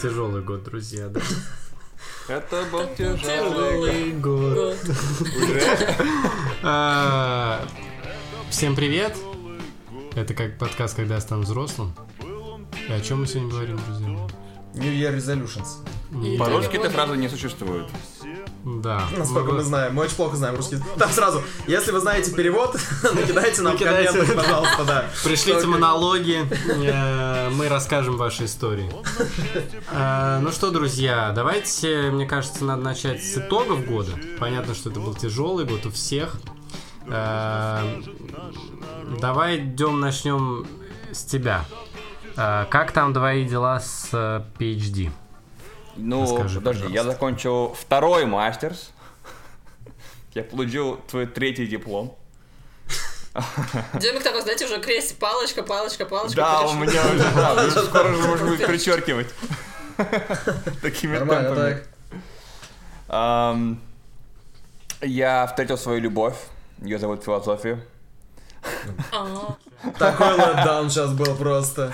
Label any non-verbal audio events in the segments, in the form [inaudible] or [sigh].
тяжелый год, друзья, да. [laughs] Это был тяжелый год. [laughs] А, Всем привет. Это как подкаст, когда я стану взрослым. И о чем мы сегодня говорим, друзья? New Year Resolutions. По-русски этой фразы не существует. Да. Насколько Мы- мы знаем. Мы очень плохо знаем русский. Там сразу, если вы знаете перевод, [laughs] накидайте нам комментах, пожалуйста, да. Пришлите монологи, э, мы расскажем ваши истории. Э, Ну что, друзья, давайте, мне кажется, надо начать с итогов года. Понятно, что это был тяжелый год у всех. Э, Давай идем, начнем с тебя. Как там твои дела с PhD? Ну, Расскажи, подожди, я пожалуйста. закончил второй мастерс. [laughs] Я получил твой третий диплом. [laughs] Демик такой, знаете, уже крест, палочка, палочка, палочка. Да, у меня уже, да, [laughs] уже скоро же можно будет перечеркивать. Такими Нормально, темпами. Я встретил свою любовь. Ее зовут Философия. А, Такой летдаун сейчас был просто.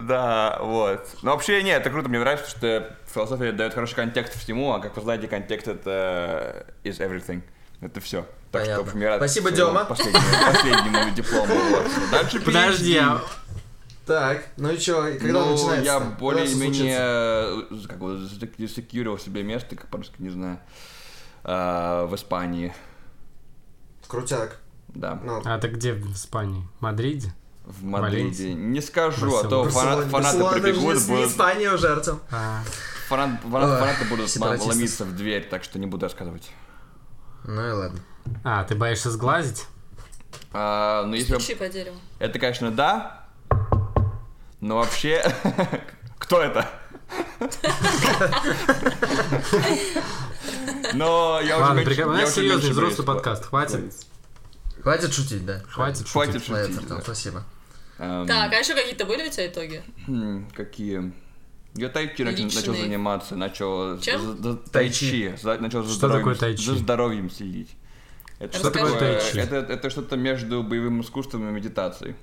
Да, вот. Но вообще, нет, это круто, мне нравится, что философия дает хороший контекст всему, а как вы знаете, контекст это is everything. Это все. Так что, Понятно. в общем, я рад Спасибо, Дема. Последнему, последнему [laughs] диплому. Вот. Дальше Подожди, а Так, ну и чё, когда ну, начинается? я более-менее э, как бы засекьюрил себе место, как по-русски не знаю, э, в Испании. Крутяк. Да, Ну, а ты где в Испании? В Мадриде? В Мадриде. Не скажу, а то фанаты Барселона, прибегут, будут, Испания уже, Артем. А, фанат- фанат- Ой, фанаты будут ломиться в дверь, так что не буду рассказывать. Ну и ладно. а, ты боишься сглазить? А, ну, если... стучи по дереву. Это, конечно, да, но вообще... [laughs] Кто это? [laughs] Но я уже... Ладно, меньше- прикольно. У нас уже серьезный взрослый подкаст. Хватит, Хватит шутить, да. хватит Хватит шутить. Молодец, шутить, спасибо. Эм, Так, а еще какие-то были у тебя итоги? хм, Какие? Я тайчи начал, заниматься, начал... Чем? Тайчи. Начал за Что здоровьем, такое тайчи? За здоровьем следить. Это Что такое тайчи? Это, это что-то между боевым искусством и медитацией.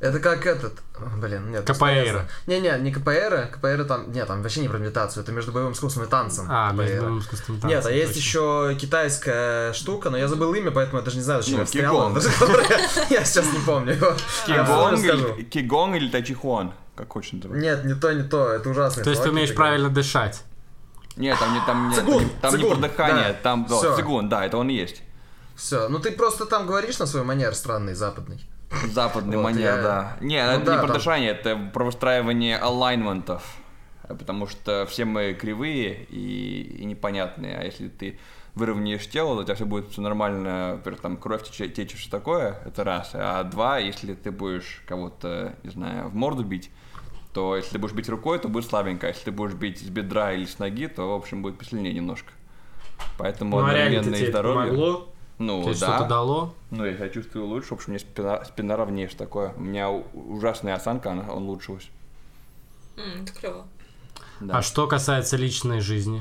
Это как этот... Блин, нет. КПР. Не-не, не КПР, КПР там... Нет, там вообще не про медитацию, это между боевым искусством и танцем. А, КПР. между боевым искусством и Нет, а танцем, есть точно. еще китайская штука, но я забыл имя, поэтому я даже не знаю, зачем Ну, я кигонг. [laughs] Я сейчас не помню его. Кигонг или, тайчихуан? Как хочешь называть. Нет, не то, не то, это ужасно. То есть ты умеешь правильно дышать? Нет, там не, там, не- там, не- там не цигун, про дыхание, там да, цигун, да, это он есть. Все, ну ты просто там говоришь на свой манер странный, западный. [laughs] Западный Вот, манер, я- да. Не, Ну это да, не про там- это про выстраивание алайнментов. Потому что все мы кривые и, и непонятные. А если ты выровняешь тело, то у тебя все будет все нормально, во-первых, там кровь тече- течет, что такое, это раз. А два, если ты будешь кого-то, не знаю, в морду бить, то если ты будешь бить рукой, то будет слабенько. А если ты будешь бить с бедра или с ноги, то, в общем, будет посильнее немножко. Поэтому Ну, а реально тебе здоровье. помогло? Ну, Тебе да. что-то дало? Ну, я себя чувствую лучше, в общем, у меня спина, спина ровнее, что такое. У меня ужасная осанка, она, он улучшилась. М, это клево. Да. А что касается личной жизни?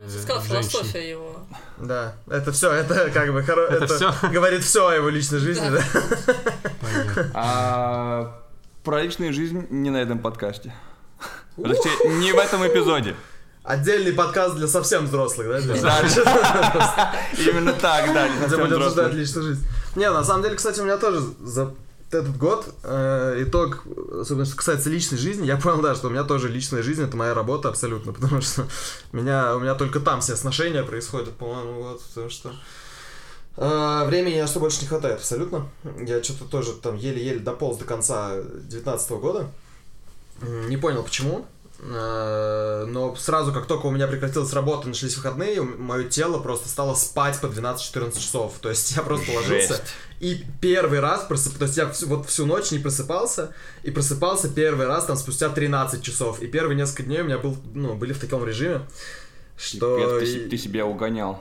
Ты сказал философия его. Да, это все, это как бы хоро... Это всё? говорит все о его личной жизни, Да. да. Понятно. А про личную жизнь не на этом подкасте. Точнее, не в этом эпизоде. Отдельный подкаст для совсем взрослых, да? [laughs] [laughs] Именно так, да, Где будем обсуждать личную жизнь. Не, на самом деле, кстати, у меня тоже за этот год э, итог, особенно что касается личной жизни, я понял, да, что у меня тоже личная жизнь это моя работа абсолютно, [laughs] потому что меня, у меня только там все сношения происходят, по-моему, вот, потому что э, времени на что больше не хватает абсолютно. Я что-то тоже там еле-еле дополз до конца 2019 года. Не понял почему. Э, Но сразу, как только у меня прекратилась работа, начались выходные, мое тело просто стало спать по 12-14 часов. То есть я просто ложился Жесть. и первый раз просып... То есть я всю, вот всю ночь не просыпался, и просыпался первый раз там спустя 13 часов. И первые несколько дней у меня был, ну, были в таком режиме, что... Пипец, ты, ты себя угонял.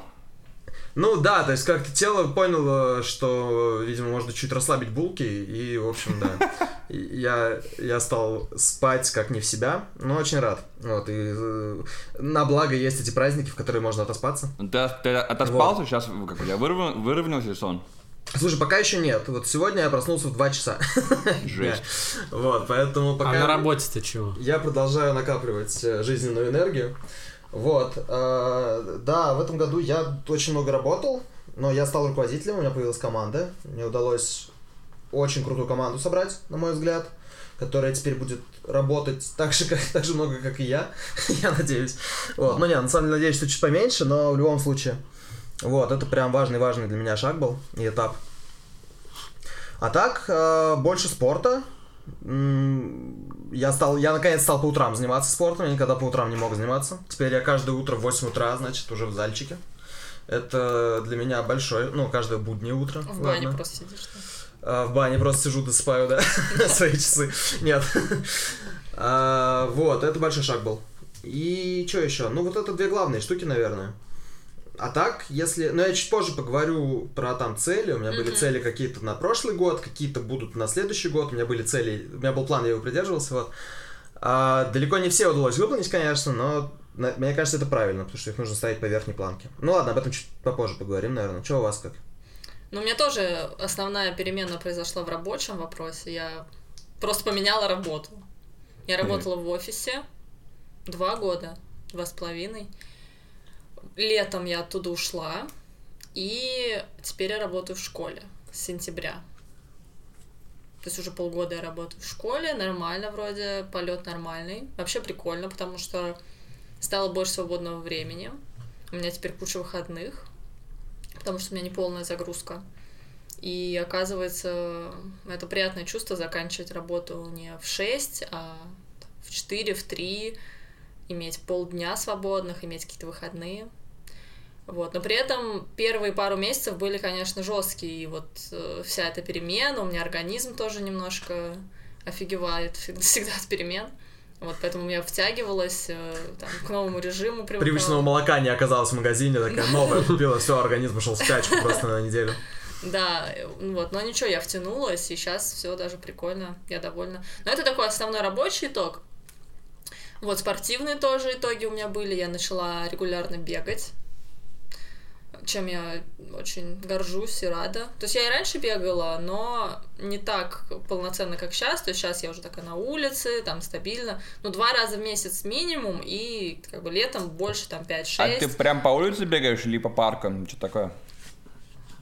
Ну да, то есть как-то тело поняло, что, видимо, можно чуть расслабить булки, и, в общем, да. [laughs] Я, я стал спать как не в себя, но очень рад. Вот, и э, на благо есть эти праздники, в которые можно отоспаться. Ты, ты отоспался, сейчас как, тебя вырв- выровнялся сон? Слушай, пока еще нет. Вот сегодня я проснулся в 2 часа. [laughs] Жесть. Вот, поэтому пока... А на работе-то чего? Я продолжаю накапливать э, жизненную энергию. Вот. э, Да, в этом году я очень много работал, но я стал руководителем, у меня появилась команда. Мне удалось очень крутую команду собрать, на мой взгляд, которая теперь будет работать так же, [laughs] как, так же много, как и я, [laughs] я надеюсь. Вот. Ну, не, на самом деле, надеюсь, что чуть поменьше, но в любом случае. Вот, это прям важный-важный для меня шаг был и этап. А так, э, больше спорта. Я стал, я наконец стал по утрам заниматься спортом, я никогда по утрам не мог заниматься. Теперь я каждое утро в 8 утра, значит, уже в зальчике. Это для меня большое, ну, каждое буднее утро. В бане ладно. просто сидишь. да? А, в бане просто сижу, досыпаю, да, [laughs] [laughs] свои часы. Нет. А, Вот, это большой шаг был. И что еще? Ну, вот это две главные штуки, наверное. А так, если... Ну, я чуть позже поговорю про там цели. У меня были Мгм. цели какие-то на прошлый год, какие-то будут на следующий год. У меня были цели... У меня был план, я его придерживался, вот. А, далеко не все удалось выполнить, конечно, но на- мне кажется, это правильно, потому что их нужно ставить по верхней планке. Ну ладно, об этом чуть попозже поговорим, наверное. Что у вас как? Ну, у меня тоже основная перемена произошла в рабочем вопросе. Я просто поменяла работу. Я работала в офисе два года, два с половиной. Летом я оттуда ушла, и теперь я работаю в школе с сентября. То есть уже полгода я работаю в школе, нормально вроде, полет нормальный. Вообще прикольно, потому что стало больше свободного времени. У меня теперь куча выходных, потому что у меня не полная загрузка. И оказывается, это приятное чувство заканчивать работу не в 6, а в 4, в 3, иметь полдня свободных, иметь какие-то выходные. Вот. Но при этом первые пару месяцев были, конечно, жесткие. И вот э, вся эта перемена, у меня организм тоже немножко офигевает всегда, [laughs] всегда от перемен. Вот, поэтому я втягивалась э, там, к новому режиму. привыкала. Привычного молока не оказалось в магазине, [laughs] такая новая купила, все, организм пошел в спячку просто на неделю. Да, э, вот, но ничего, я втянулась, и сейчас все даже прикольно, я довольна. Но это такой основной рабочий итог. Вот, спортивные тоже итоги у меня были. Я начала регулярно бегать, чем я очень горжусь и рада. То есть я и раньше бегала, но не так полноценно, как сейчас. То есть сейчас я уже такая на улице, там стабильно. Ну, два раза в месяц минимум, и как бы летом больше, там, 5-6. А ты прям по улице бегаешь или по паркам? Что такое?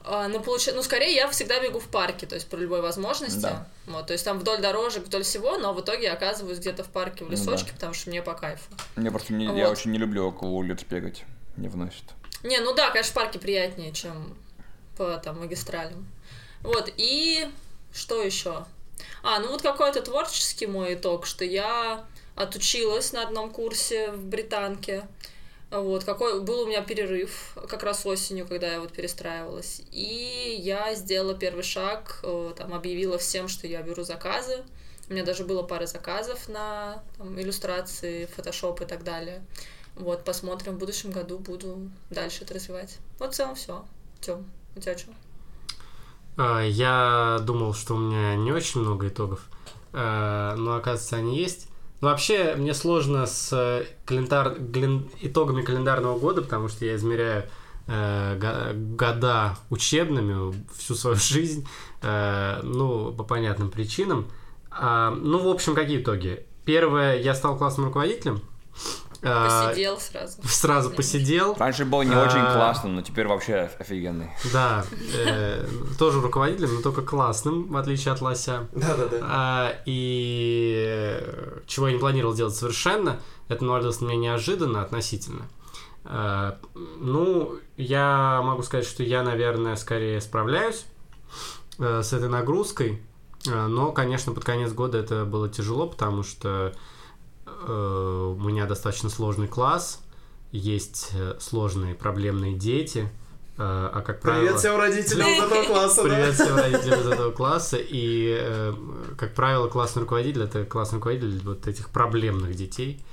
А, ну, получается, ну, скорее я всегда бегу в парке, то есть при любой возможности. Да. Вот, то есть там вдоль дорожек, вдоль всего, но в итоге я оказываюсь где-то в парке, в Ну лесочке, да. потому что мне по кайфу. Мне просто не, я Вот. очень не люблю около улиц бегать. Не вносит. Не, ну да, конечно, в парке приятнее, чем по там магистралям. Вот, и что еще? А, ну вот какой-то творческий мой итог, что я отучилась на одном курсе в британке. Вот, какой был у меня перерыв как раз осенью, когда я вот перестраивалась. И я сделала первый шаг, э, там, объявила всем, что я беру заказы. У меня даже было пара заказов на там, иллюстрации, фотошоп и так далее. Вот, посмотрим, в будущем году буду дальше это развивать. Вот в целом все. Тём, у тебя что? А, Я думал, что у меня не очень много итогов, а, но оказывается они есть. Но вообще мне сложно с э, календар... глен- итогами календарного года, потому что я измеряю э, го- года учебными всю свою [laughs] жизнь, э, ну, по понятным причинам. А, ну, в общем, какие итоги? Первое, я стал классным руководителем. А, Посидел сразу. Сразу посидел. Раньше был не А. очень классным, но теперь вообще офигенный. Да, э, тоже руководителем, но только классным, в отличие от Лося. Да-да-да. А, и э, чего я не планировал делать совершенно, это навалилось на меня неожиданно относительно. А, ну, я могу сказать, что я, наверное, скорее справляюсь э, с этой нагрузкой, но, конечно, под конец года это было тяжело, потому что у меня достаточно сложный класс, есть э, сложные проблемные дети, э, а как правило... Привет всем родителям из этого класса, да? Привет всем родителям из этого класса. И, э, как правило, классный руководитель это классный руководитель вот этих проблемных детей.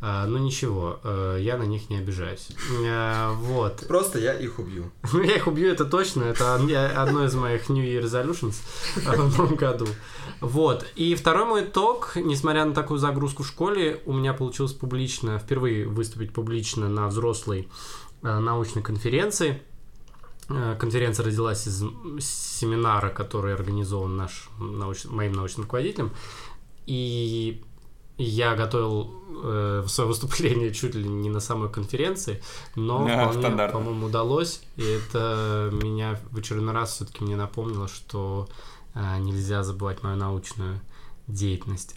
А, ну ничего, э, я на них не обижаюсь. Э, вот. [laughs] Просто я их убью. [laughs] Я их убью, это точно. Это одно из моих New Year Resolutions [laughs] в новом году. Вот. И второй мой итог, несмотря на такую загрузку в школе, у меня получилось публично, впервые выступить публично на взрослой э, научной конференции. Э, Конференция родилась из семинара, который организован наш, науч- моим научным руководителем. И я готовил э, свое выступление [laughs] чуть ли не на самой конференции, но вполне, по-моему, удалось. И это меня в очередной раз все-таки мне напомнило, что э, нельзя забывать мою научную деятельность.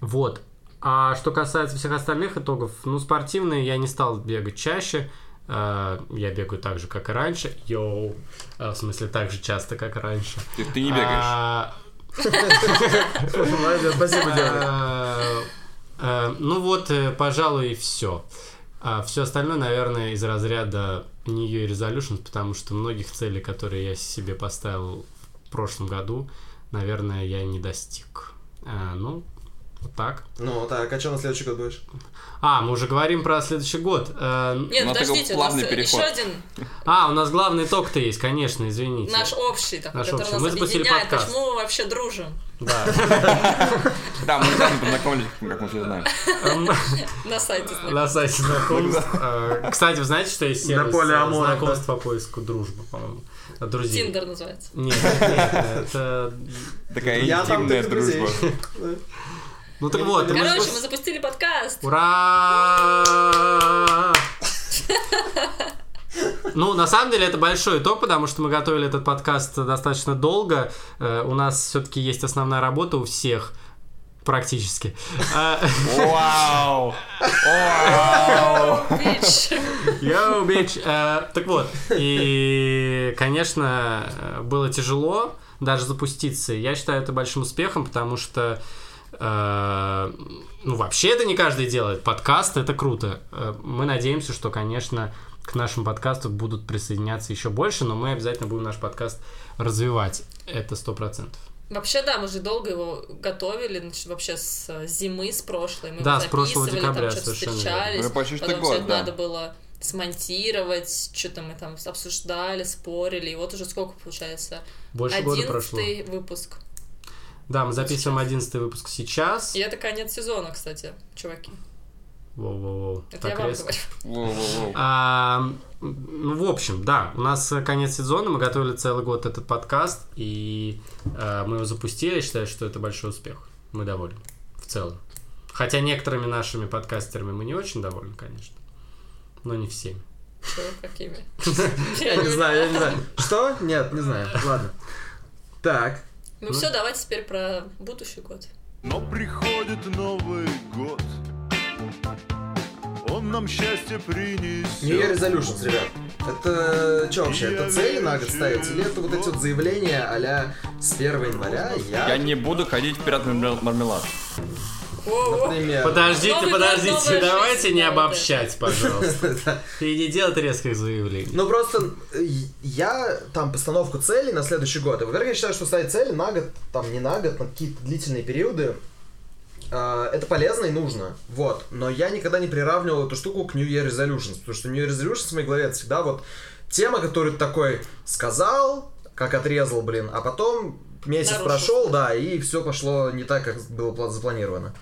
Вот. А что касается всех остальных итогов, ну, спортивные я не стал бегать чаще. Э, Я бегаю так же, как и раньше. Йоу. Э, В смысле, так же часто, как и раньше. Ты, ты не бегаешь. А, спасибо, Диана. а, а, Ну вот, э, пожалуй, и все. все остальное, наверное, из разряда New Year Resolutions, потому что многих целей, которые я себе поставил в прошлом году, наверное, я не достиг. А, Ну, вот так. Ну, так, а что на следующий год будешь? А, мы уже говорим про следующий год. Э, Нет, Ну, подождите, у нас переход. еще один А, у нас главный итог-то есть, конечно, извините. наш общий, такой, Наш который общий. нас Мы запустили объединяет. подкаст. Почему мы вообще дружим? Да. [laughs] Да, мы недавно познакомились, как мы все знаем. Эм, На сайте знакомы. На сайте знакомств. Э, Кстати, вы знаете, что есть сервис э, знакомств по поиску дружбы, по-моему? Друзей. Тиндер называется. Нет, нет, это... Такая Я там интимная дружба. [laughs] Ну так вот, Короче, мы запустили подкаст. Ура! Ну, на самом деле, это большой итог, потому что мы готовили этот подкаст достаточно долго. Э, У нас все-таки есть основная работа у всех, практически. Вау! Вау! Бич. Йоу, бич. Э, Так вот, и, конечно, э, было тяжело даже запуститься. Я считаю это большим успехом, потому что ну, вообще это не каждый делает. Подкаст это круто. Э, Мы надеемся, что, конечно, к нашему подкасту будут присоединяться еще больше, но мы обязательно будем наш подкаст развивать. Это сто процентов. Вообще, да, мы же долго его готовили, значит, вообще с э, зимы, с прошлой. Мы Да, его с прошлого записывали, декабря, там что-то совершенно встречались. верно. Ну, почти потом год, все это да. надо было смонтировать, что-то мы там обсуждали, спорили. И вот уже сколько получается? Больше года прошло. Выпуск. Да, мы записываем одиннадцатый выпуск сейчас. И это конец сезона, кстати, чуваки. Воу-воу-воу. Это Так я вам резко. говорю. Воу-воу-воу. А, ну, в общем, да, у нас э, конец сезона, мы готовили целый год этот подкаст, и э, мы его запустили, я считаю, что это большой успех. Мы довольны в целом. Хотя некоторыми нашими подкастерами мы не очень довольны, конечно, но не всеми. Чё, какими? [laughs] Я не знаю, я не знаю. Что? Нет, не знаю. Ладно. Так. Ну все, давайте теперь про будущий год. Но приходит Новый год, он нам счастье принесет. New Year Resolutions, ребят. Это что вообще? Это цели на год ставить? Или это вот эти вот заявления а с 1 января я, Я не буду ходить в пират мармелад. Например... Подождите, Новый подождите, давайте жизнь, не обобщать, пожалуйста. [laughs] И не делать резких заявлений. Ну просто э, я там постановку целей на следующий год. И, Во-первых, я считаю, что ставить цели на год, там не на год, на какие-то длительные периоды, э, это полезно и нужно. Вот. Но я никогда не приравнивал эту штуку к New Year Resolutions. Потому что New Year Resolutions в моей голове это всегда вот тема, которую ты такой сказал, как отрезал, блин, а потом месяц Нарушил. прошел, да, и все пошло не так, как было пла- запланировано.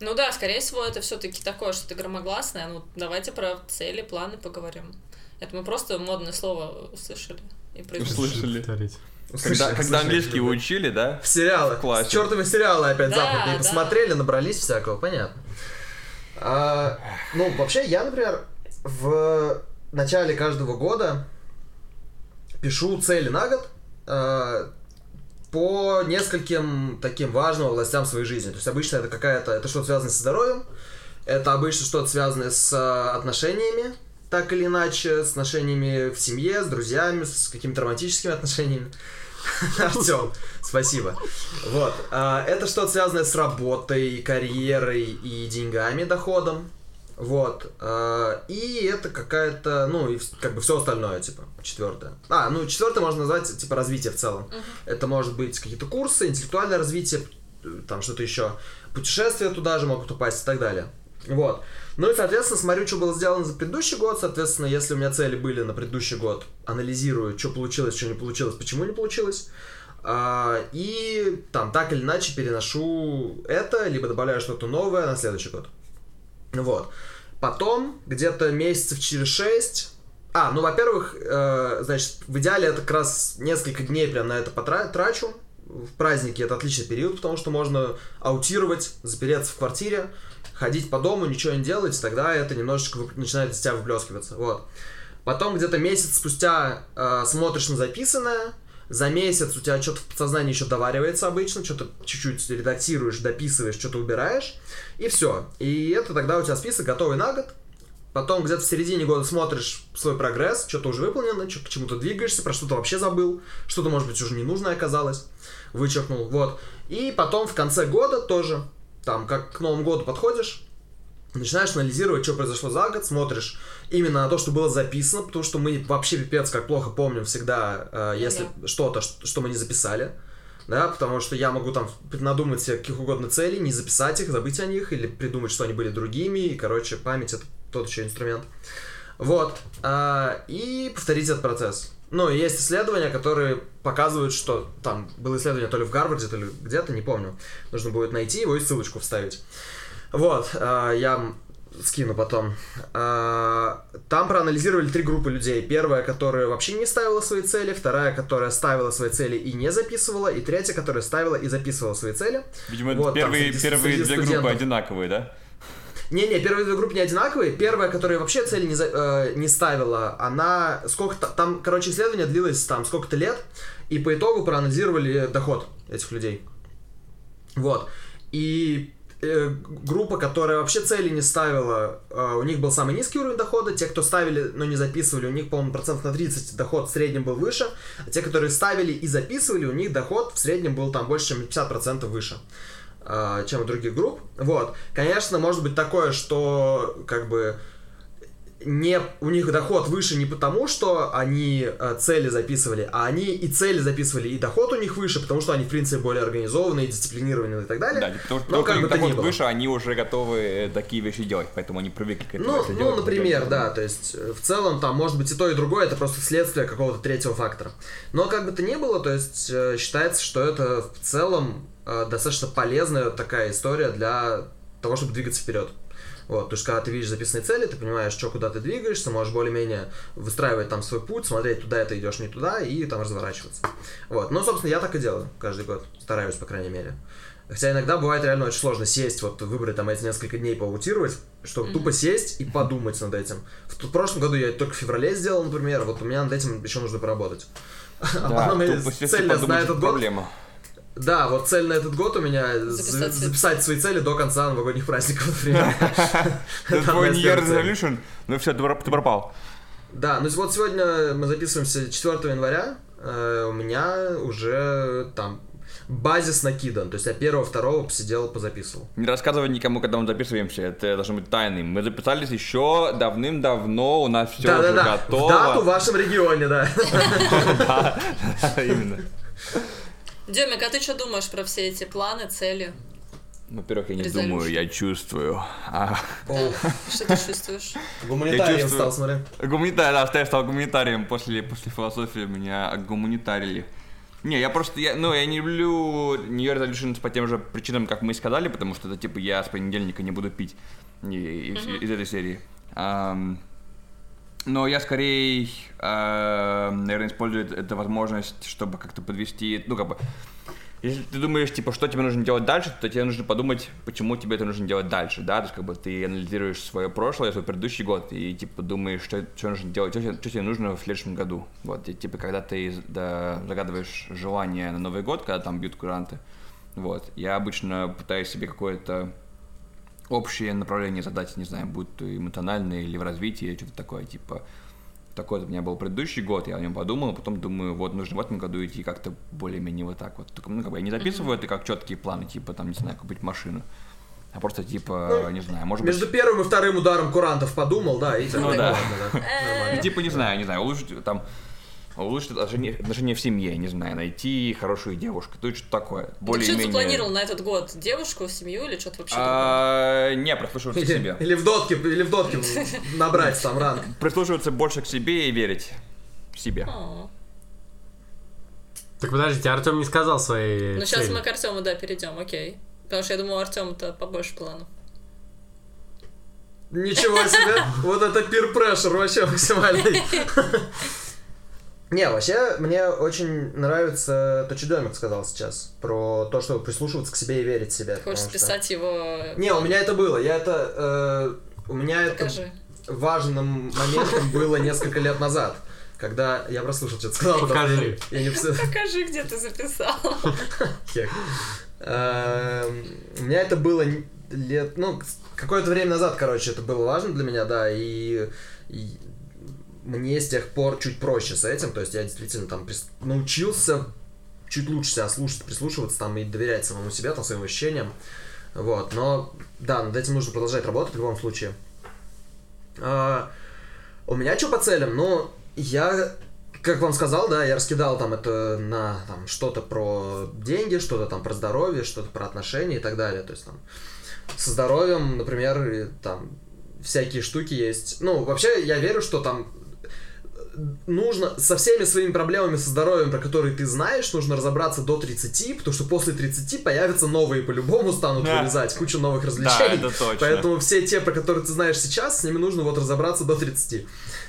Ну да, скорее всего, это все-таки такое что-то громогласное. Ну, давайте про цели, планы поговорим. Это мы просто модное слово услышали. И произнесли. Слышали? Повторите. Когда, когда английский люблю. учили, да? В сериалах. В. Чертовы сериалы опять Да, западные да. посмотрели, набрались всякого, понятно. А, ну, вообще, я, например, в начале каждого года пишу цели на год а, по нескольким таким важным областям своей жизни. То есть обычно это какая-то, это что-то связанное со здоровьем, это обычно что-то связанное с а, отношениями, так или иначе, с отношениями в семье, с друзьями, с какими-то романтическими отношениями. [laughs] Артем, спасибо. Вот. а, Это что-то связанное с работой, карьерой и деньгами, доходом. Вот. а, И это какая-то, ну, и как бы все остальное, типа, четвертое. А, ну, четвертое можно назвать, типа, развитие в целом. Это может быть какие-то курсы, интеллектуальное развитие, там что-то еще. Путешествия туда же могут упасть и так далее. Вот. Ну и, соответственно, смотрю, что было сделано за предыдущий год. Соответственно, если у меня цели были на предыдущий год, анализирую, что получилось, что не получилось, почему не получилось. А, и там так или иначе переношу это, либо добавляю что-то новое на следующий год. Вот. Потом, где-то месяцев через 6, А, ну, во-первых, э, значит, в идеале это как раз несколько дней прям на это потрачу. В праздники это отличный период, потому что можно аутировать, запереться в квартире, ходить по дому, ничего не делать, тогда это немножечко начинает из тебя выплескиваться. Вот. Потом где-то месяц спустя э, смотришь на записанное, за месяц у тебя что-то в подсознании еще доваривается обычно, что-то чуть-чуть редактируешь, дописываешь, что-то убираешь, и все. И это тогда у тебя список готовый на год. Потом где-то в середине года смотришь свой прогресс, что-то уже выполнено, что к чему-то двигаешься, про что-то вообще забыл, что-то, может быть, уже ненужное оказалось, вычеркнул, вот. И потом в конце года тоже, там, как к Новому году подходишь, начинаешь анализировать, что произошло за год, смотришь именно на то, что было записано, потому что мы вообще пипец как плохо помним всегда, э, если что-то, ш- что мы не записали. Да, потому что я могу там надумать себе каких угодно целей, не записать их, забыть о них, или придумать, что они были другими, и, короче, память это тот еще инструмент. Вот. а, и повторить этот процесс. Ну, есть исследования, которые показывают, что там было исследование то ли в Гарварде, то ли где-то, не помню. Нужно будет найти его и ссылочку вставить. Вот, а, я скину потом. А, Там проанализировали три группы людей. Первая, которая вообще не ставила свои цели, вторая, которая ставила свои цели и не записывала, и третья, которая ставила и записывала свои цели. Видимо, Вот, там первые, среди- первые среди две группы одинаковые, да? Не-не, первые две группы не одинаковые. Первая, которая вообще цели не, за- э, не ставила, она сколько-то... Там, короче, исследование длилось там сколько-то лет, и по итогу проанализировали доход этих людей. Вот. И э, группа, которая вообще цели не ставила, э, у них был самый низкий уровень дохода. Те, кто ставили, но не записывали, у них, по-моему, процентов на 30 доход в среднем был выше. А те, которые ставили и записывали, у них доход в среднем был там больше, чем 50% выше э, чем у других групп. Вот. Конечно, может быть такое, что как бы не, у них доход выше не потому, что они э, цели записывали, а они и цели записывали, и доход у них выше, потому что они, в принципе, более организованные, дисциплинированные и так далее. Да, потому что как бы доход выше, они уже готовы э, такие вещи делать, поэтому они привыкли к этому. Ну, ну, делать. например, да, то есть э, в целом там может быть и то, и другое, это просто следствие какого-то третьего фактора. Но как бы то ни было, то есть считается, что это в целом достаточно полезная такая история для того, чтобы двигаться вперед. Вот, то есть, когда ты видишь записанные цели, ты понимаешь, что куда ты двигаешься, можешь более-менее выстраивать там свой путь, смотреть, туда это идешь, не туда, и там разворачиваться. Вот, ну, собственно, я так и делаю каждый год, стараюсь, по крайней мере. Хотя иногда бывает реально очень сложно сесть, вот выбрать там эти несколько дней поаутировать, чтобы тупо сесть и подумать над этим. В, в прошлом году я это только в феврале сделал, например, вот у меня над этим еще нужно поработать. [laughs] А Да, потом я тупо сесть и цель на подумать, этот это год проблема. Да, вот цель на этот год у меня Записать записать свои цели до конца новогодних праздников, например. [laughs] [laughs] Твой New Year. Resolution, ну все, ты про- ты пропал. Да, ну вот сегодня мы записываемся 4 января, э, у меня уже там базис накидан, то есть я первого, второго посидел, позаписывал. Не рассказывай никому, когда мы записываемся, это должно быть тайным. Мы записались еще давным-давно, у нас все уже Да-да-да, в готово. дату в вашем регионе, да. [laughs] Да, именно. Демик, а ты что думаешь про все эти планы, цели? Во-первых, я не Resolution. думаю, я чувствую. А, Что ты чувствуешь? Гуманитарием чувствую- стал, смотри. Гуманитарий, да, я стал гуманитарием после, после философии, меня гуманитарили. Не, я просто, я, ну, я не люблю New Year Resolutions по тем же причинам, как мы и сказали, потому что это типа я с понедельника не буду пить и- из, из этой серии. Но я скорее, ам, наверное, использую эту возможность, чтобы как-то подвести, ну, как бы, если ты думаешь, типа, что тебе нужно делать дальше, то тебе нужно подумать, почему тебе это нужно делать дальше, да, то есть, как бы, ты анализируешь свое прошлое, свой предыдущий год, и, типа, думаешь, что, что нужно делать, что, что тебе нужно в следующем году, вот, и, типа, когда ты да, загадываешь желание на Новый год, когда там бьют куранты, вот, я обычно пытаюсь себе какое-то общее направление задать, не знаю, будь то эмоциональное или в развитии, или что-то такое, типа, такой у меня был предыдущий год, я о нем подумал, а потом думаю, вот нужно в этом году идти как-то более-менее вот так вот. Только, ну, как бы я не записываю это как четкие планы, типа, там, не знаю, купить машину. А просто, типа, не знаю, может Между быть... первым и вторым ударом курантов подумал, да, и Ну да. ладно, да, нормально. Типа, не знаю, не знаю, улучшить там улучшить отношения, отношения в семье, не знаю, найти хорошую девушку, то есть что-то такое. Ты что Более-менее... запланировал на этот год? Девушку, семью или что-то вообще другое? А, Не, прислушиваться к Или, себе. [laughs] или в дотке, или в дотке набрать там ранг. Прислушиваться больше к себе и верить себе. О. Так подождите, Артем не сказал своей Ну, сейчас мы к Артему, да, перейдем, окей. Потому что я думаю, у Артема-то побольше планов. Ничего себе! [laughs] Вот это peer pressure вообще максимальный. [laughs] Не, вообще, мне очень нравится то, что Демик сказал сейчас, про то, чтобы прислушиваться к себе и верить в себя. Хочешь потому что- списать его... Не, у меня это было. Я это... э, у меня это Покажи. важным моментом было несколько лет назад. Когда я прослушал, что ты сказал. Покажи. Я не [laughs] Покажи, где ты записал. [laughs] Хех. Эм, У меня это было лет, ну, какое-то время назад, короче, это было важно для меня, да, и, и мне с тех пор чуть проще с этим, то есть я действительно там прис- научился чуть лучше себя слушать, прислушиваться там и доверять самому себе, там, своим ощущениям, вот, но, да, над этим нужно продолжать работать в любом случае. А, у меня что по целям? Ну, я, как вам сказал, да, я раскидал там это на там, что-то про деньги, что-то там про здоровье, что-то про отношения и так далее. То есть там со здоровьем, например, там всякие штуки есть. Ну, вообще, я верю, что там нужно со всеми своими проблемами со здоровьем, про которые ты знаешь, нужно разобраться до 30, потому что после 30 появятся новые по-любому станут Да. вылезать, куча новых Да, развлечений. это точно. Поэтому все те, про которые ты знаешь сейчас, с ними нужно вот разобраться до 30.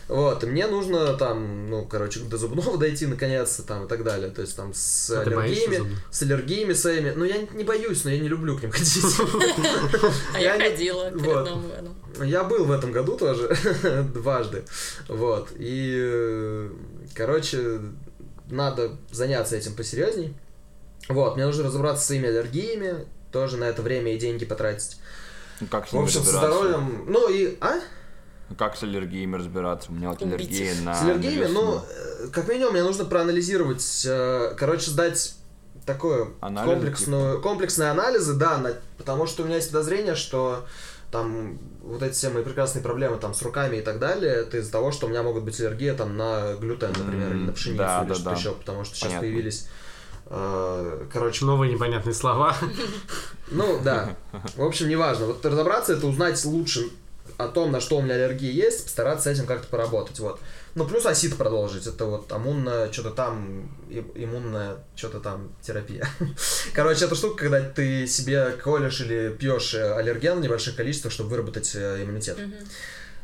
Вот, и мне нужно там, ну, короче, до зубного [laughs] дойти наконец-то там и так далее. То есть там с А аллергиями, с аллергиями своими. Ну, я не боюсь, но я не люблю к ним [laughs] ходить. [laughs] А я ходила перед вот. Новым годом. Я был в этом году тоже, дважды. Вот. И, короче, надо заняться этим посерьезней. Вот, мне нужно разобраться со своими аллергиями, тоже на это время и деньги потратить. Ну, Как с В общем, со здоровьем. Ну и. А? Как с аллергиями разбираться? У меня вот аллергия на С аллергиями, ну, как минимум, мне нужно проанализировать, э, короче, сдать такое Анализы, комплексную, комплексные анализы, да, на- потому что у меня есть подозрение, что там вот эти все мои прекрасные проблемы там с руками и так далее, это из-за того, что у меня могут быть аллергия там на глютен, например, или на пшеницу, да, или да, что-то да. еще, потому что сейчас Понятно. появились, э, короче, Новые непонятные слова. ну да. [laughs] В общем, неважно. Вот разобраться это узнать лучше о том, на что у меня аллергия есть, постараться с этим как-то поработать. Вот. Ну, плюс осит продолжить. Это вот иммунная, что-то там, иммунная, что-то там терапия. [laughs] Короче, это штука, когда ты себе колешь или пьешь э, аллерген в небольших количествах, чтобы выработать э, иммунитет.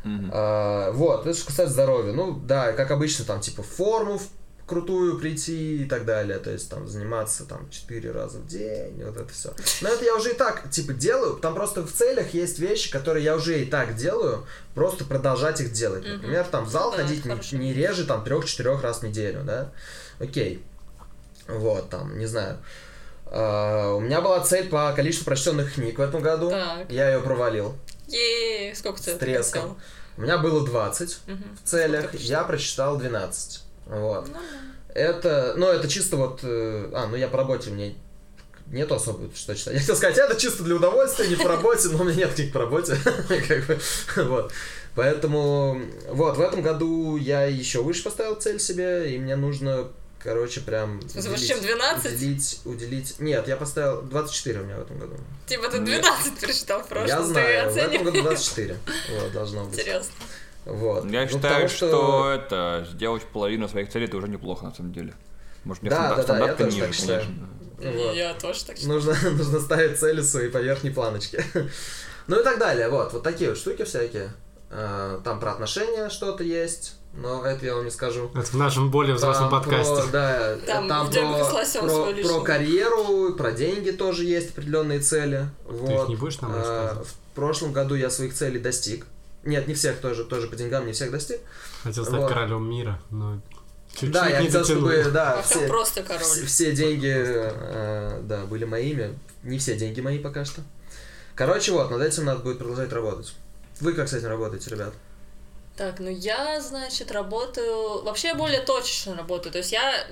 Мгм. А, вот, это что касается здоровья. Ну, да, как обычно, там, типа, форму крутую прийти и так далее. То есть, там, заниматься, там, 4 раза в день, вот это все. Но это я уже и так, типа, делаю. Там просто в целях есть вещи, которые я уже и так делаю, просто продолжать их делать. Например, там, в зал Да, ходить не, не реже, там, 3-4 раз в неделю, да? Окей. Вот, там, не знаю. А, у меня была цель по количеству прочтенных книг в этом году. Так. Я ее провалил Е, сколько ты с треском. написал? У меня было 20 Мгм. в целях, я прочитал 12. Вот. Нормально. Это, ну, это чисто вот... э, А, ну я по работе, мне нету особо что читать. [laughs] Я хотел сказать, это чисто для удовольствия, не по работе, но у меня нет книг по работе. [laughs] Как бы, Вот. Поэтому, вот, в этом году я еще выше поставил цель себе, и мне нужно, короче, прям... Зачем, 12? Уделить, уделить... Нет, я поставил 24 у меня в этом году. Типа ты Нет. 12 прочитал в прошлом, я знаю, в этом году 24. Вот, должно быть. Интересно. Вот. Я Ну, считаю, потому что... это сделать половину своих целей это уже неплохо на самом деле. Может, мне Да, стандарт, да, да, я стандарт тоже ниже, так считаю. конечно. Вот. Я тоже так считаю. Нужно, [laughs] нужно ставить цели свои по верхней планочке. [laughs] Ну и так далее. Вот, вот такие вот штуки всякие. А, Там про отношения что-то есть, но это я вам не скажу. Это в нашем более взрослом Там подкасте. Про, да, [laughs] Там там, про, про, про карьеру, про деньги тоже есть определенные цели. Ты их не будешь нам А, рассказывать? В прошлом году я своих целей достиг. Нет, не всех тоже, тоже по деньгам не всех достиг. Хотел стать вот. королем мира, но чуть-чуть да, я не хотел, дотянул. чтобы, да, все, просто король. все, все деньги, э, да, были моими. Не все деньги мои пока что. Короче, вот, над этим надо будет продолжать работать. Вы как с этим работаете, ребят? Так, ну я, значит, работаю... Вообще я более точечно работаю. То есть я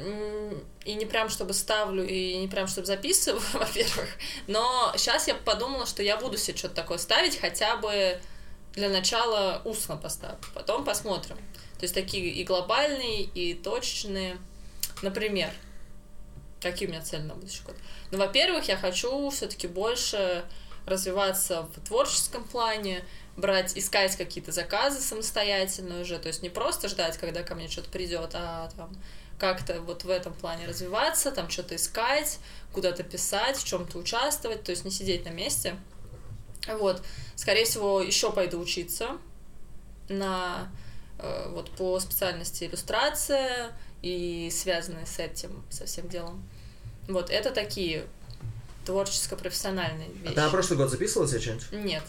и не прям чтобы ставлю, и не прям чтобы записываю, [laughs] во-первых. Но сейчас я подумала, что я буду себе что-то такое ставить, хотя бы для начала устно поставлю. Потом посмотрим. То есть такие и глобальные, и точечные. Например, какие у меня цели на будущий год? Ну, во-первых, я хочу все-таки больше развиваться в творческом плане, брать, искать какие-то заказы самостоятельно уже, то есть не просто ждать, когда ко мне что-то придет, а там как-то вот в этом плане развиваться, там что-то искать, куда-то писать, в чем-то участвовать, то есть не сидеть на месте. Вот, скорее всего, еще пойду учиться на э, вот по специальности иллюстрация и связанные с этим, со всем делом. Вот, это такие творческо-профессиональные А вещи. ты на прошлый год записывала себе что-нибудь? Нет.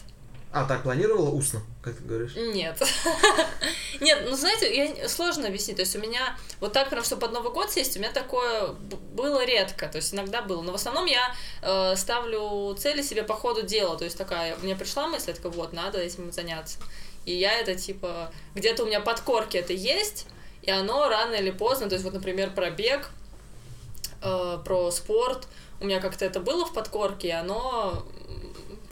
А, так планировала устно, как ты говоришь? Нет. [laughs] Нет, ну знаете, я, сложно объяснить. То есть у меня вот так, прям, что под Новый год сесть, у меня такое было редко. То есть иногда было. Но в основном я э, ставлю цели себе по ходу дела. То есть такая, мне пришла мысль, я такая, вот, надо этим заняться. И я это типа, где-то у меня под корки это есть, и оно рано или поздно, то есть вот, например, про бег, э, про спорт, у меня как-то это было в подкорке, и оно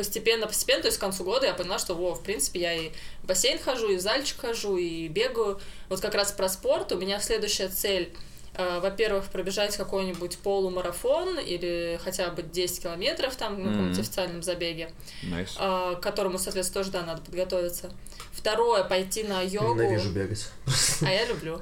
постепенно, постепенно, то есть к концу года я поняла, что, во, в принципе, я и в бассейн хожу, и в зальчик хожу, и бегаю. Вот как раз про спорт у меня следующая цель э, во-первых, пробежать какой-нибудь полумарафон или хотя бы 10 километров там на каком-нибудь официальном забеге, Nice. э, к которому, соответственно, тоже, да, надо подготовиться. Второе, пойти на йогу. Ненавижу бегать. А я люблю.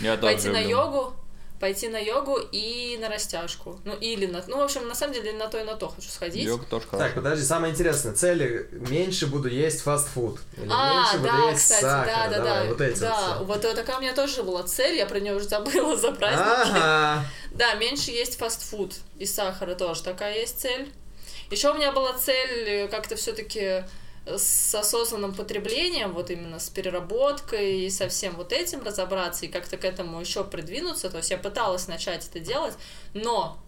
Я тоже Пойти на йогу, пойти на йогу и на растяжку. Ну, или на... Ну, в общем, на самом деле, на то и на то хочу сходить. Йога тоже Так, хорошо. подожди, самое интересное. Цели меньше буду есть фастфуд. Или А, меньше буду да, есть кстати, сахара. да, да, Давай, да. вот эти да, вот вот э, такая у меня тоже была цель, я про нее уже забыла за праздники. Ага. [laughs] Да, меньше есть фастфуд и сахара тоже такая есть цель. Еще у меня была цель э, как-то все-таки с осознанным потреблением, вот именно с переработкой и со всем вот этим разобраться и как-то к этому еще придвинуться. То есть я пыталась начать это делать, но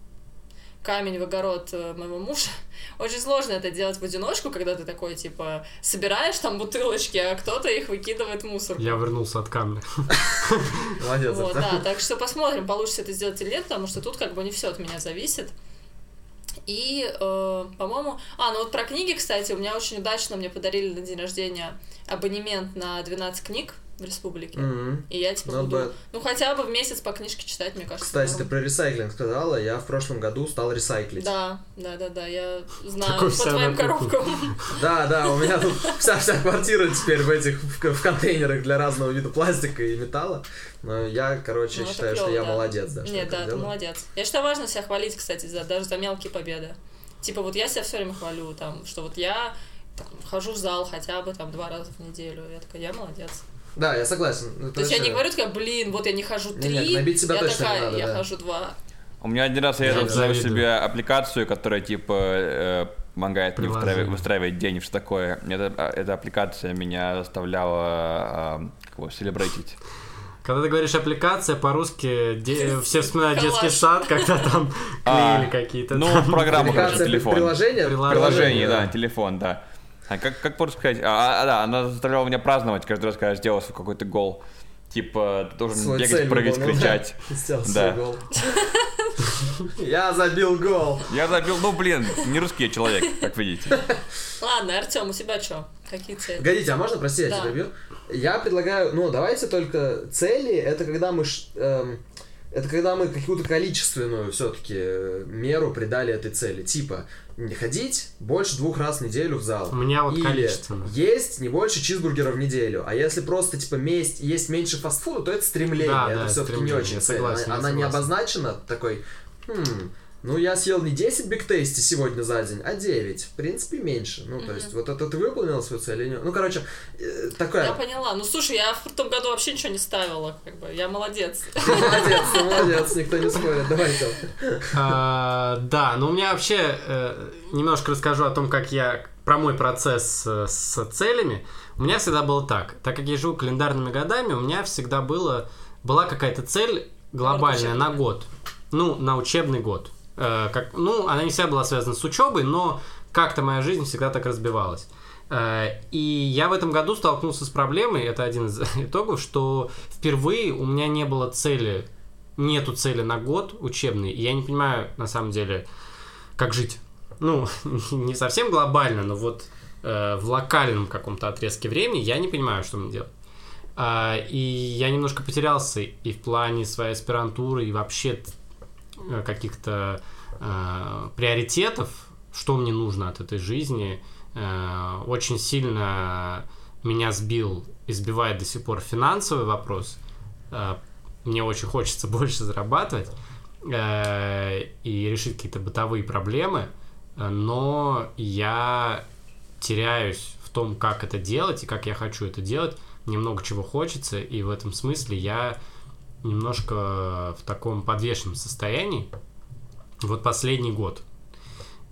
камень в огород э, моего мужа. [laughs] Очень сложно это делать в одиночку, когда ты такой, типа, собираешь там бутылочки, а кто-то их выкидывает в мусор. Я вернулся от камня. [laughs] Молодец. Вот, да, так что посмотрим, получится это сделать или нет, потому что тут как бы не все от меня зависит. И, э, по-моему... А, ну вот про книги, кстати, у меня очень удачно мне подарили на день рождения абонемент на 12 книг в республике. Мгм. И я, типа, Not буду... bad. Ну, хотя бы в месяц по книжке читать, мне кажется. Кстати, ты норм. про ресайклинг сказала, я в прошлом году стал ресайклить. Да, да, да, да, я знаю Такой по вся твоим коробкам. Да, да, у меня тут вся вся квартира теперь в этих в, контейнерах для разного вида пластика и металла. Но я, короче, Ну, считаю, что я молодец, да. Нет, да, ты делаю. молодец. Я считаю, важно себя хвалить, кстати, за, даже за мелкие победы. Типа вот я себя все время хвалю, там, что вот я там, хожу в зал хотя бы там два раза в неделю. Я такая, я молодец. Да, я согласен. Ну, То есть я не говорю такая, блин, вот я не хожу Не, три, нет, набить себя я точно не такая, надо, я да. хожу два. У меня один раз я Я завидую. себе аппликацию, которая типа э, помогает мне выстраивать, выстраивать день, что такое. Эта, а, эта аппликация меня заставляла а, как его, селебрейтить. Когда ты говоришь аппликация, по-русски де- все вспоминают детский [laughs] сад, когда там А, клеили какие-то ну, там программа, короче, телефон. приложение? Приложение, Приложение, да, телефон, да. А как, как можно сказать? А, а, да, она заставляла меня праздновать каждый раз, когда я сделал свой какой-то гол. Типа, ты должен Свой бегать, цель прыгать, выполнил, кричать. [laughs] да. Сделал свой Да. гол. [laughs] Я забил гол. Я забил, ну блин, не русский я человек, как видите. [laughs] Ладно, Артем, у тебя что? Какие цели? Погодите, а можно, прости, я Да. тебя бью? Я предлагаю, ну, давайте только цели, это когда мы... эм, это когда мы какую-то количественную все-таки меру придали этой цели. Типа, не ходить больше двух раз в неделю в зал. У меня вот Или количественно. есть не больше чизбургеров в неделю. А если просто, типа, месть, есть меньше фастфуда, то это стремление. Да, это да, все-таки не очень цель. согласен, она она не обозначена такой, хм, ну я съел не 10 биг тейсти сегодня за день, а 9. В принципе, меньше. Ну, то есть, вот это ты выполнил свою цель или нет? Ну, короче, э, такая... Я поняла. Ну слушай, я в том году вообще ничего не ставила, как бы. Я молодец. [laughs] Молодец, молодец, никто не спорит. Давай. А, Да, но у меня вообще э, немножко расскажу о том, как я про мой процесс э, с целями. У меня всегда было так. Так как я живу календарными годами, у меня всегда было, была какая-то цель глобальная на год. Ну, на учебный год. Э, как, ну, она не всегда была связана с учебой, но как-то моя жизнь всегда так разбивалась. Э, И я в этом году столкнулся с проблемой, это один из [laughs] итогов, что впервые у меня не было цели, нету цели на год учебный, и я не понимаю, на самом деле, как жить. Ну, [laughs] не совсем глобально, но вот э, в локальном каком-то отрезке времени я не понимаю, что мне делать. А, и я немножко потерялся и в плане своей аспирантуры, и вообще э, каких-то э, приоритетов, что мне нужно от этой жизни. Э, очень сильно меня сбил и сбивает до сих пор финансовый вопрос. Э, мне очень хочется [laughs] больше зарабатывать э, и решить какие-то бытовые проблемы, э, но я теряюсь в том, как это делать и как я хочу это делать. Мне много чего хочется, и в этом смысле я немножко в таком подвешенном состоянии. Вот последний год.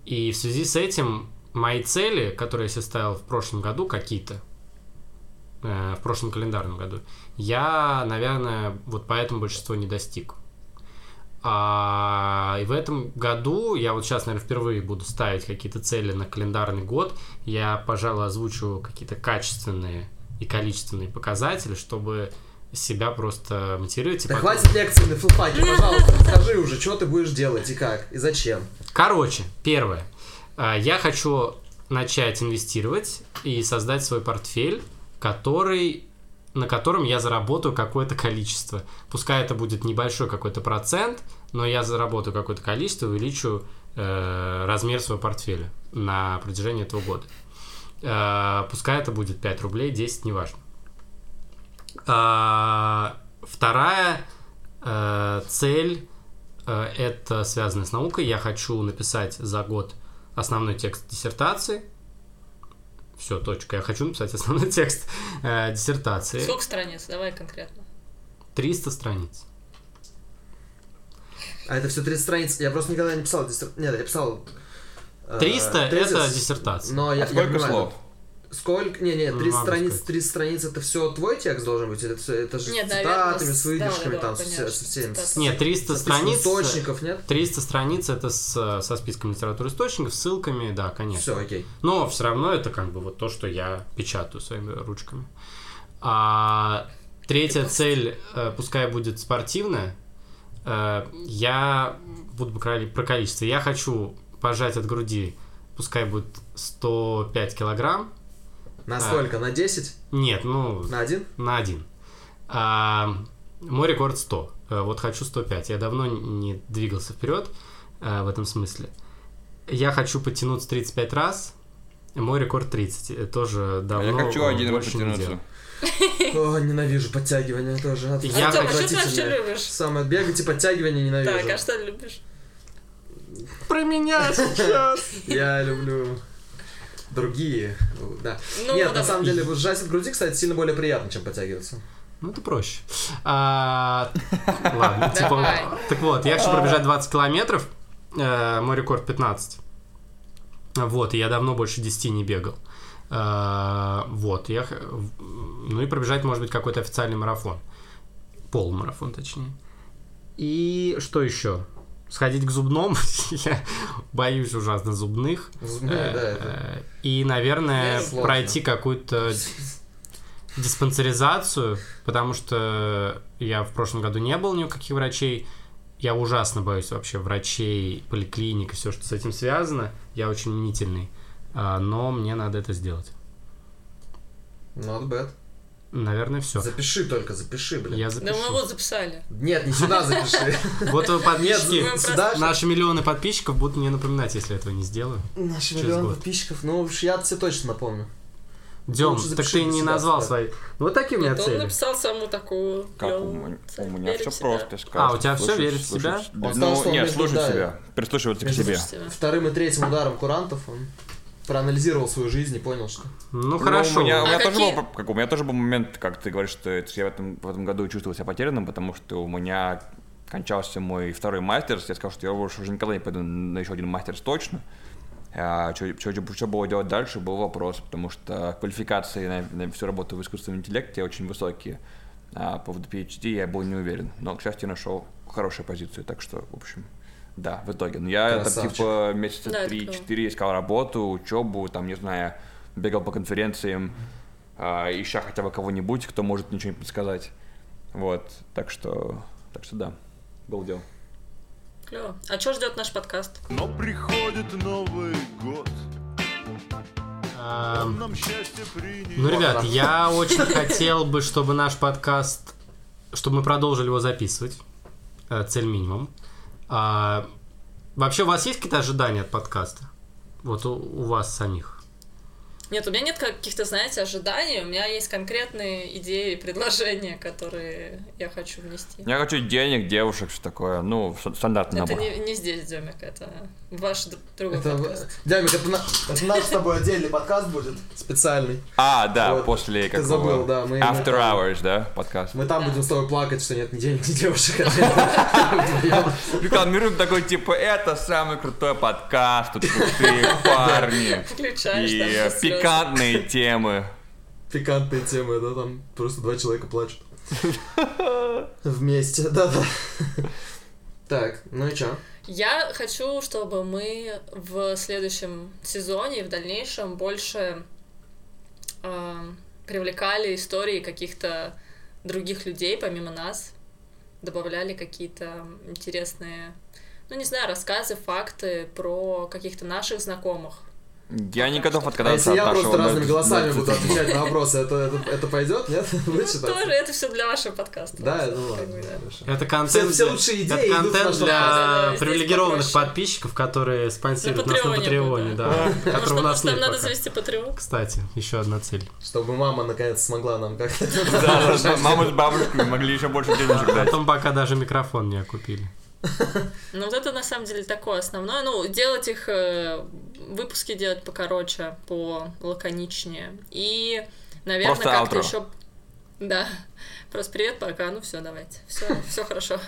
И в связи с этим мои цели, которые я себе ставил в прошлом году, какие-то, э, в прошлом календарном году, я, наверное, вот поэтому большинство не достиг. А, и в этом году я вот сейчас, наверное, впервые буду ставить какие-то цели на календарный год. Я, пожалуй, озвучу какие-то качественные и количественные показатели, чтобы себя просто мотивировать. Да потом- хватит лекции на филфаке, пожалуйста, [laughs] расскажи уже, что ты будешь делать и как, и зачем. Короче, первое. А, Я хочу начать инвестировать и создать свой портфель, который на котором я заработаю какое-то количество. Пускай это будет небольшой какой-то процент, но я заработаю какое-то количество, увеличу э, размер своего портфеля на протяжении этого года. Э, пускай это будет 5 рублей, 10, неважно. А, вторая э, цель э, это связано с наукой. Я хочу написать за год основной текст диссертации. Все, точка. Я хочу написать основной [laughs] текст э, диссертации. Сколько страниц? Давай конкретно. 300 страниц. А это все 30 страниц. Я просто никогда не писал диссер- Нет, я писал... э, 300 тезис, это диссертация. Но я, А сколько я понимаю, слов? Сколько? Не, не, Ну, 30 могу страниц, сказать. 30 страниц это все твой текст должен быть? Это, это же Нет, с наверное, цитатами, с выдержками, да, да, там, с, конечно, со всеми. Нет, 300 со списком страниц. источников, нет? 300 страниц это с, со списком литературы источников, ссылками, да, конечно. Все, окей. Но все равно это как бы вот то, что я печатаю своими ручками. А третья цель, э, пускай будет спортивная, э, я буду про количество. Я хочу пожать от груди, пускай будет 105 килограмм. На А. сколько? На 10? Нет, ну, На один? на один. А, мой рекорд 100. Э, Вот хочу 105. Я давно не двигался вперед э, в этом смысле. Я хочу подтянуться 35 раз. Мой рекорд 30. Э, Тоже А давно я хочу один раз делал. О, ненавижу подтягивания тоже. Я а хочу- что ты вообще любишь? Самое бегать и подтягивания ненавижу. Так, а что любишь? Про меня сейчас! [laughs] Я люблю другие. Да. Ну, Нет, давай. на самом деле, от груди, кстати, сильно более приятно, чем подтягиваться. Ну, это проще. А, Ладно, типа... Так вот, я хочу пробежать 20 километров. Э, Мой рекорд 15. Вот, и я давно больше 10 не бегал. А, Вот, я... Ну и пробежать, может быть, какой-то официальный марафон. Полумарафон, точнее. И что еще? Сходить к зубному. [laughs] я боюсь ужасно зубных. Зубные, Э, да, это. э, И, наверное, пройти какую-то диспансеризацию, потому что я в прошлом году не был ни у каких врачей. Я ужасно боюсь вообще врачей, поликлиник и все, что с этим связано. Я очень мнительный. А, Но мне надо это сделать. Not bad. Наверное, все. Запиши только, запиши, блин. Я Да мы запишу. вот записали. Нет, не сюда запиши. [laughs] Вот вы подписчики, сюда. наши миллионы подписчиков будут мне напоминать, если я этого не сделаю. Наши Через миллион год. подписчиков. Ну, уж я тебе точно напомню. Дем, так ты не назвал свои. Ну, Вот такие у меня Нет, он цели. написал саму такую Как у, меня все просто. А, у тебя слушай, веришь в себя? Ну, нет, слушай себя. Прислушиваться к себе. Вторым и третьим ударом курантов он проанализировал свою жизнь и понял, что... Ну, Ну, хорошо. у меня, у А меня тоже какие? был, как, у меня тоже был момент, как ты говоришь, что это я в этом, в этом году чувствовал себя потерянным, потому что у меня кончался мой второй мастерс. Я сказал, что я больше уже никогда не пойду на еще один мастерс точно. А что, что, было делать дальше, был вопрос, потому что квалификации на, на всю работу в искусственном интеллекте очень высокие. А по поводу PhD я был не уверен. Но, к счастью, нашел хорошую позицию, так что, в общем, да, в итоге. Но я там Красавчик. типа месяца Да, это 3-4 искал работу, учебу, там, не знаю, бегал по конференциям, а, ища хотя бы кого-нибудь, кто может ничего не подсказать. Вот, так что, так что да, был дел. Клево. А что ждет наш подкаст? Но приходит Новый год, А. Ну, ребят, я очень хотел бы, чтобы наш подкаст, чтобы мы продолжили его записывать. Э, Цель минимум. А, Вообще, у вас есть какие-то ожидания от подкаста? Вот у, у вас самих. Нет, у меня нет каких-то, знаете, ожиданий, у меня есть конкретные идеи, предложения, которые я хочу внести. Я хочу денег, девушек, что такое. Ну, ст- стандартный Это набор. не, не здесь, Демик, это ваш другой Это, подкаст. Дямик, это, на- это наш с тобой отдельный подкаст будет, специальный. А, да, Вот, после ты какого? забыл, да, мы- мы After там- Hours, да, подкаст. Мы там Да. будем с тобой плакать, что нет ни денег, ни девушек. [laughs] Рекламируем такой, типа, это самый крутой подкаст, тут крутые парни. Включаешь Пикантные темы. Пикантные темы, да, там просто два человека плачут. [laughs] Вместе, да-да. Так, ну и чё? Я хочу, чтобы мы в следующем сезоне и в дальнейшем больше э, привлекали истории каких-то других людей помимо нас, добавляли какие-то интересные, ну не знаю, рассказы, факты про каких-то наших знакомых. Я не готов А отказаться если от я нашего... просто разными голосами буду отвечать на вопросы, это, это, это пойдет, нет? [laughs] Будет Ну, тоже это все для вашего подкаста. Да, ну ладно. Это контент, Все- лучшие это идеи в контент для привилегированных подписчиков, которые спонсируют На нас на Патреоне да, которого у нам, нас нам нет надо завести Patreon? Кстати, еще одна цель. Чтобы мама наконец смогла нам как-то... Да, да, мама с бабушкой могли еще больше денежек дать. Потом пока даже микрофон не окупили. [laughs] Ну, вот это на самом деле такое основное. Ну, делать их, э, выпуски делать покороче, по лаконичнее. И, наверное, как-то еще. Да. Просто привет, пока. Ну все, давайте. Все, все хорошо.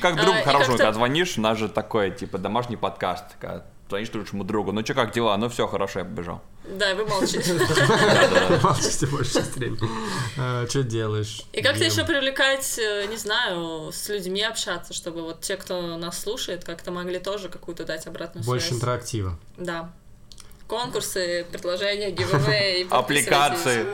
Как другу А, хорошему, когда звонишь, у нас же такой, типа, домашний подкаст, когда звонишь лучшему другу, ну что, как дела? Ну все, хорошо, я побежал. Да, вы молчите. [laughs] Молчите больше времени. Что делаешь? И как-то еще привлекать, э, не знаю, с людьми общаться, чтобы вот те, кто нас слушает, как-то могли тоже какую-то дать обратную Больше связь. интерактива. Да. Конкурсы, предложения, гивэвэй. [laughs] Аппликации.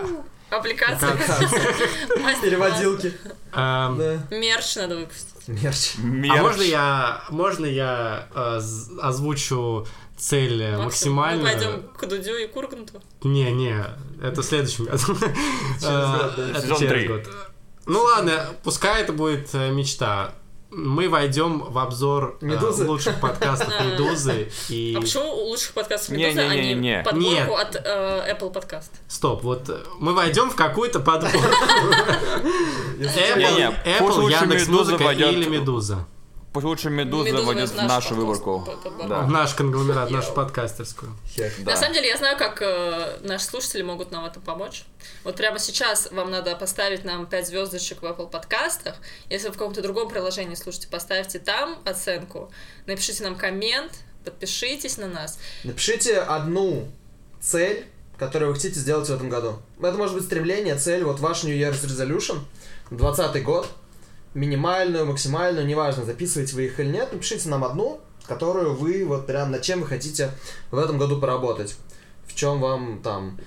Мастер-класс. Переводилки. Да. Мерч надо выпустить. Мерч. А можно я, можно я э, озвучу цель э, Максим, Мы пойдем к Дудю и Курганту. Не, не, это в следующем году. Э, Сезон через три. год. Ну ладно, пускай это будет мечта. Мы войдем в обзор э, Медузы? лучших подкастов. [laughs] Медузы и А почему лучших подкастов Не, Медуза, не, не, а не не. подборку Нет. от э, Apple Podcast? стоп. Вот э, мы войдем в какую-то подборку. [laughs] Apple, Apple, лучше Яндекс «Медуза» Музыка войдет или Медуза. Пусть лучше Медуза Медуза войдет в в нашу выборку. подборку. В Да. наш конгломерат, нашу подкастерскую. Да. На самом деле, я знаю, как э, наши слушатели могут нам в этом помочь. Вот прямо сейчас вам надо поставить нам 5 звездочек в Apple подкастах. Если вы в каком-то другом приложении слушаете, поставьте там оценку, напишите нам коммент, подпишитесь на нас. Напишите одну цель, которую вы хотите сделать в этом году. Это может быть стремление, цель, вот ваш New Year's Resolution, 20 год, минимальную, максимальную, неважно, записываете вы их или нет, напишите нам одну, которую вы, вот прям над чем вы хотите в этом году поработать. В чем вам там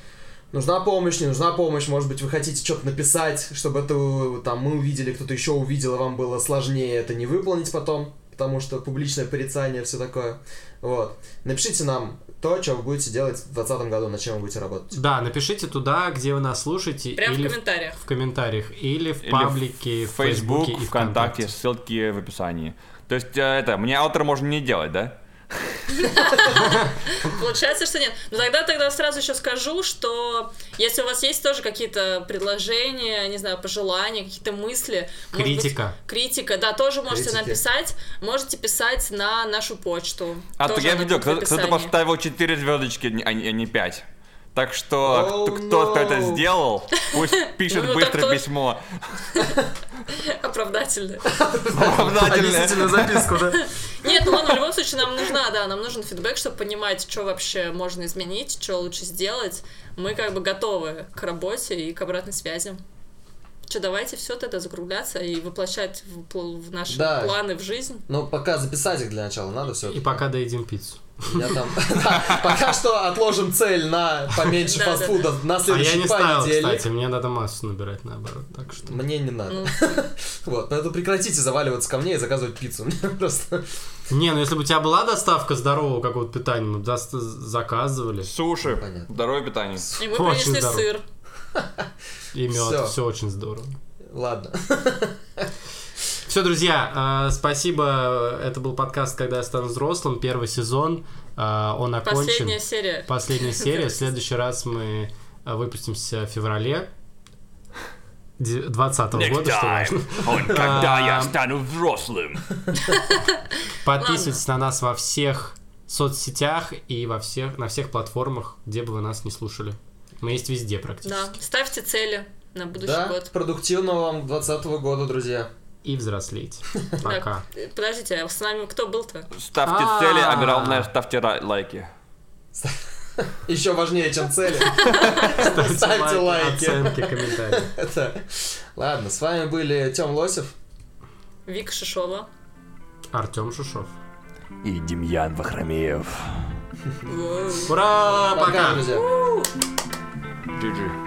нужна помощь, не нужна помощь, может быть, вы хотите что-то написать, чтобы это там мы увидели, кто-то еще увидел, и вам было сложнее это не выполнить потом, потому что публичное порицание, все такое. Вот. Напишите нам то, что вы будете делать в 2020 году, над чем вы будете работать. Да, напишите туда, где вы нас слушаете. Прямо в или комментариях. в комментариях. Или в Или паблике, в в Facebook, Фейсбуке и ВКонтакте, ссылки в описании. То есть, э, это, мне аутро можно не делать, да? [laughs] Получается, что нет. Но тогда тогда сразу еще скажу, что если у вас есть тоже какие-то предложения, не знаю, пожелания, какие-то мысли, может быть, Критика. критика, да, тоже можете Критики. написать. Можете писать на нашу почту. А так я видел, кто-то поставил 4 звездочки, а не- а не 5. Так что Oh, кто, кто, кто это no. сделал, пусть [laughs] пишет Ну, так быстро кто- письмо. Оправдательно. [laughs] Оправдательное. Объяснительную записку, да? Нет, ну ладно, в любом случае нам нужна, да, нам нужен фидбэк, чтобы понимать, что вообще можно изменить, что лучше сделать. Мы как бы готовы к работе и к обратной связи. Что, давайте все это закругляться и воплощать в, в наши Да. планы в жизнь. Ну, пока записать их для начала надо все. И пока доедим пиццу. Я там... [laughs] Пока что отложим цель на поменьше Да, да, фастфуда на А я не ставил, понедельник. кстати, мне надо массу набирать наоборот. Так что. Мне не надо. Ну. [laughs] Вот, поэтому прекратите заваливаться ко мне и заказывать пиццу. [laughs] Мне просто... Не, ну если бы у тебя была доставка здорового какого-то питания, мы бы заказывали. Суши. Понятно. Здоровое питание. И мы принесли сыр. И мед, все очень здорово. Ладно. Все, друзья, э, спасибо. Это был подкаст «Когда я стану взрослым», первый сезон. А, Он окончен. Последняя серия. Последняя [laughs] серия. В следующий раз мы а, выпустимся в феврале 2020 года, что важно. Он [laughs] когда я А, стану взрослым. [laughs] Подписывайтесь на нас во всех соцсетях и во всех, на всех платформах, где бы вы нас не слушали. Мы есть везде практически. Да, ставьте цели на будущий Да, год. продуктивного вам 2020 года, друзья. И взрослейте. [laughs] Пока. Подождите, а с нами кто был-то? Ставьте А. цели, а главное, ставьте лайки. [laughs] Еще важнее, чем цели. [laughs] Ставьте лайки. Оценки, комментарии. Это- Ладно, с вами были Тем Лосев. Вика Шишова. Артем Шушов. И Демьян Вахромеев. Ура! Пока, Пока! друзья. GG.